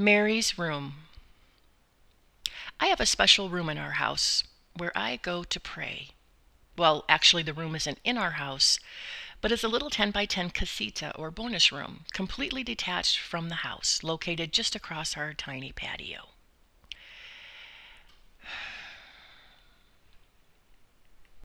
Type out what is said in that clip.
Mary's room. I have a special room in our house where I go to pray. Well, actually, the room isn't in our house, but is a little 10 by 10 casita or bonus room, completely detached from the house, located just across our tiny patio.